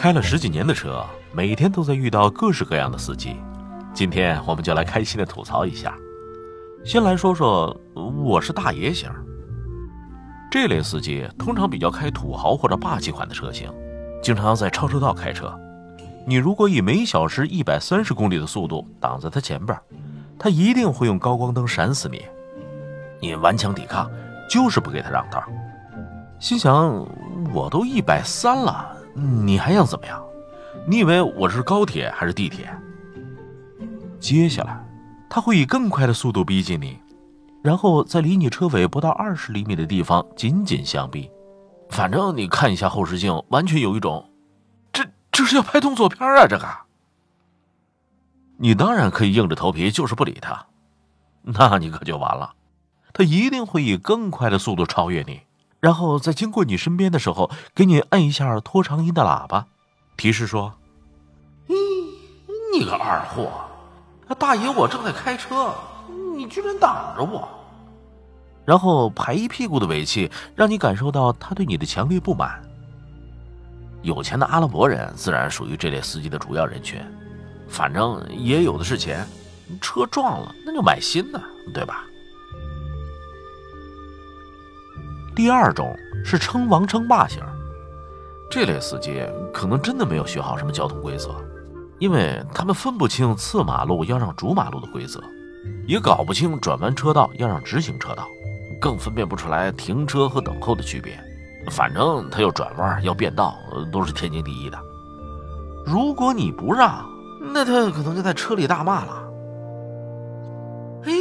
开了十几年的车，每天都在遇到各式各样的司机。今天我们就来开心的吐槽一下。先来说说，我是大爷型。这类司机通常比较开土豪或者霸气款的车型。经常在超车道开车，你如果以每小时一百三十公里的速度挡在他前边，他一定会用高光灯闪死你。你顽强抵抗，就是不给他让道。心想，我都一百三了，你还想怎么样？你以为我是高铁还是地铁？接下来，他会以更快的速度逼近你，然后在离你车尾不到二十厘米的地方紧紧相逼。反正你看一下后视镜，完全有一种，这这是要拍动作片啊！这个，你当然可以硬着头皮就是不理他，那你可就完了，他一定会以更快的速度超越你，然后在经过你身边的时候，给你按一下拖长音的喇叭，提示说：“你，你个二货，大爷我正在开车，你居然挡着我！”然后排一屁股的尾气，让你感受到他对你的强烈不满。有钱的阿拉伯人自然属于这类司机的主要人群，反正也有的是钱，车撞了那就买新的，对吧？第二种是称王称霸型，这类司机可能真的没有学好什么交通规则，因为他们分不清次马路要让主马路的规则，也搞不清转弯车道要让直行车道。更分辨不出来停车和等候的区别，反正他要转弯要变道，都是天经地义的。如果你不让，那他可能就在车里大骂了：“嘿，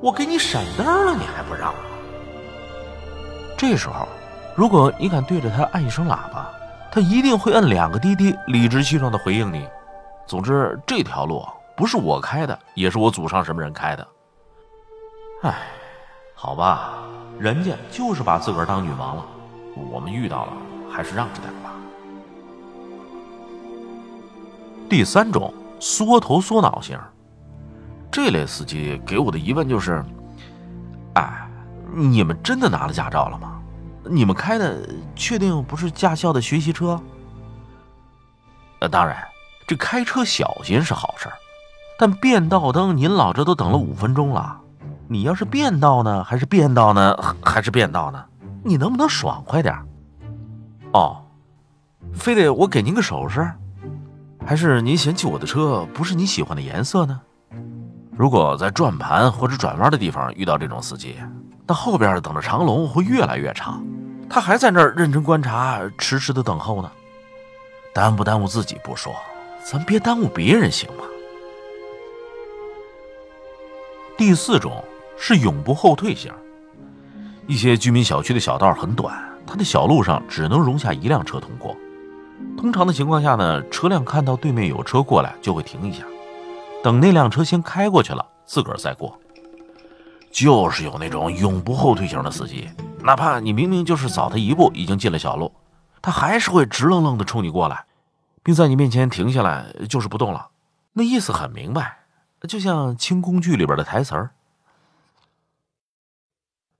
我给你闪灯了，你还不让？”这时候，如果你敢对着他按一声喇叭，他一定会摁两个滴滴，理直气壮的回应你。总之，这条路不是我开的，也是我祖上什么人开的。唉。好吧，人家就是把自个儿当女王了，我们遇到了还是让着点吧。第三种缩头缩脑型，这类司机给我的疑问就是：你们真的拿了驾照了吗？你们开的确定不是驾校的学习车？呃，当然，这开车小心是好事儿但变道灯您老这都等了五分钟了。你要是变道呢，还是变道呢，还是变道呢？你能不能爽快点？哦，非得我给您个手势？还是您嫌弃我的车不是你喜欢的颜色呢？如果在转盘或者转弯的地方遇到这种司机，那后边等着长龙会越来越长，他还在那儿认真观察，迟迟的等候呢。耽不耽误自己不说，咱别耽误别人行吗？第四种。是永不后退型。一些居民小区的小道很短，它的小路上只能容下一辆车通过。通常的情况下呢，车辆看到对面有车过来就会停一下，等那辆车先开过去了，自个儿再过。就是有那种永不后退型的司机，哪怕你明明就是早他一步已经进了小路，他还是会直愣愣的冲你过来，并在你面前停下来，就是不动了。那意思很明白，就像清宫剧里边的台词儿。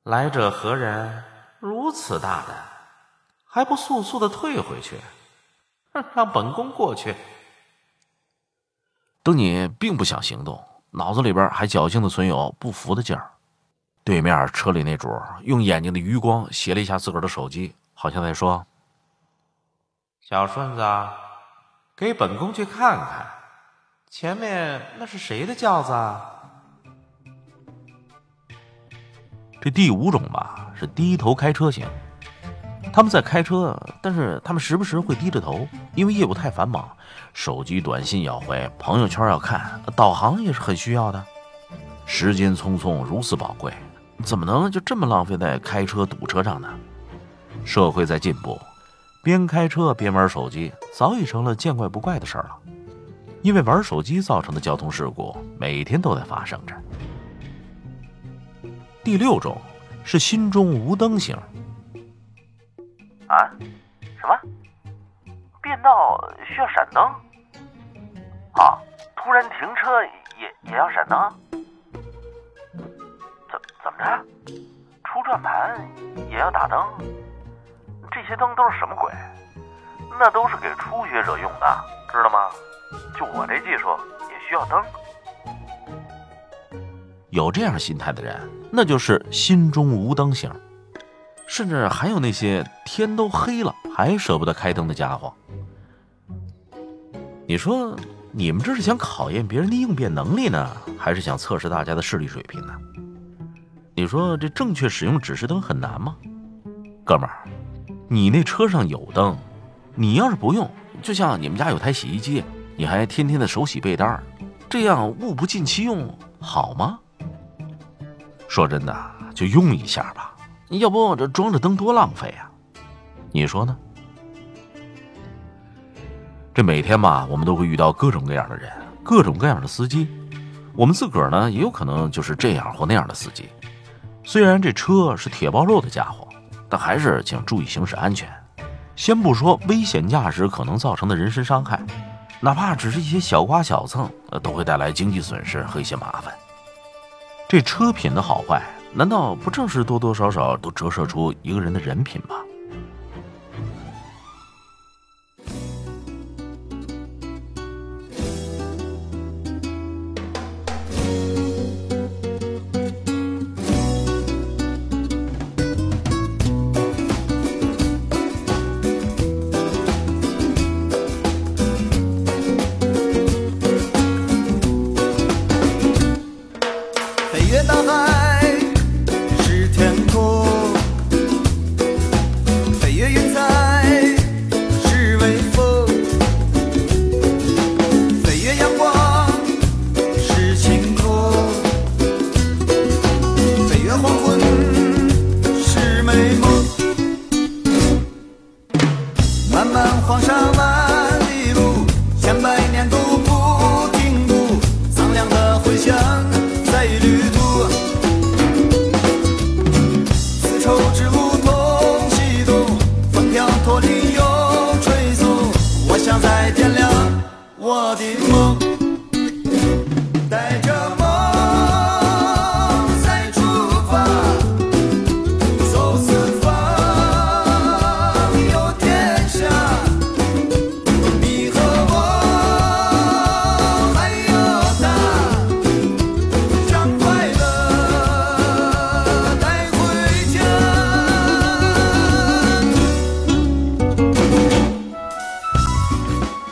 来者何人？如此大胆，还不速速的退回去？让本宫过去。等你并不想行动，脑子里边还侥幸的存有不服的劲儿。对面车里那主用眼睛的余光斜了一下自个儿的手机，好像在说：“小顺子，给本宫去看看，前面那是谁的轿子？”这第五种吧，是低头开车型。他们在开车，但是他们时不时会低着头，因为业务太繁忙，手机短信要回，朋友圈要看，导航也是很需要的。时间匆匆，如此宝贵，怎么能就这么浪费在开车堵车上呢？社会在进步，边开车边玩手机，早已成了见怪不怪的事儿了。因为玩手机造成的交通事故，每天都在发生着。第六种是心中无灯型。啊？什么？变道需要闪灯？啊？突然停车也也要闪灯？怎么着？出转盘也要打灯？这些灯都是什么鬼？那都是给初学者用的，知道吗？就我这技术也需要灯。有这样心态的人，那就是心中无灯型。甚至还有那些天都黑了还舍不得开灯的家伙。你说，你们这是想考验别人的应变能力呢，还是想测试大家的视力水平呢？你说这正确使用指示灯很难吗？哥们儿，你那车上有灯，你要是不用，就像你们家有台洗衣机，你还天天的手洗被单儿，这样物不尽其用，好吗？说真的，就用一下吧。要不这装着灯多浪费啊！你说呢？这每天吧，我们都会遇到各种各样的人，各种各样的司机。我们自个儿呢，也有可能就是这样或那样的司机。虽然这车是铁包肉的家伙，但还是请注意行驶安全。先不说危险驾驶可能造成的人身伤害，哪怕只是一些小刮小蹭，都会带来经济损失和一些麻烦。这车品的好坏。难道不正是多多少少都折射出一个人的人品吗？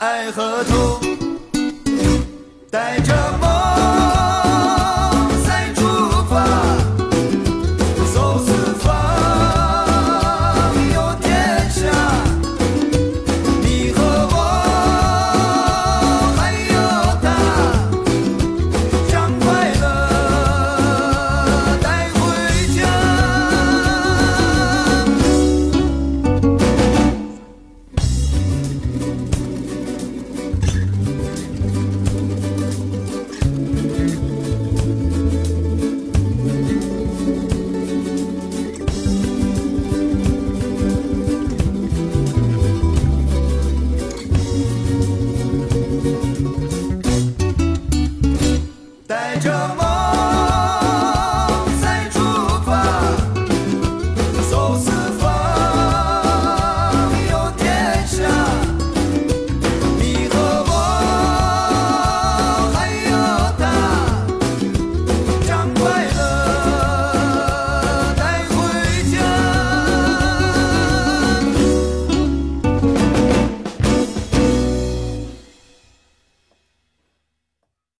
爱和痛，带着。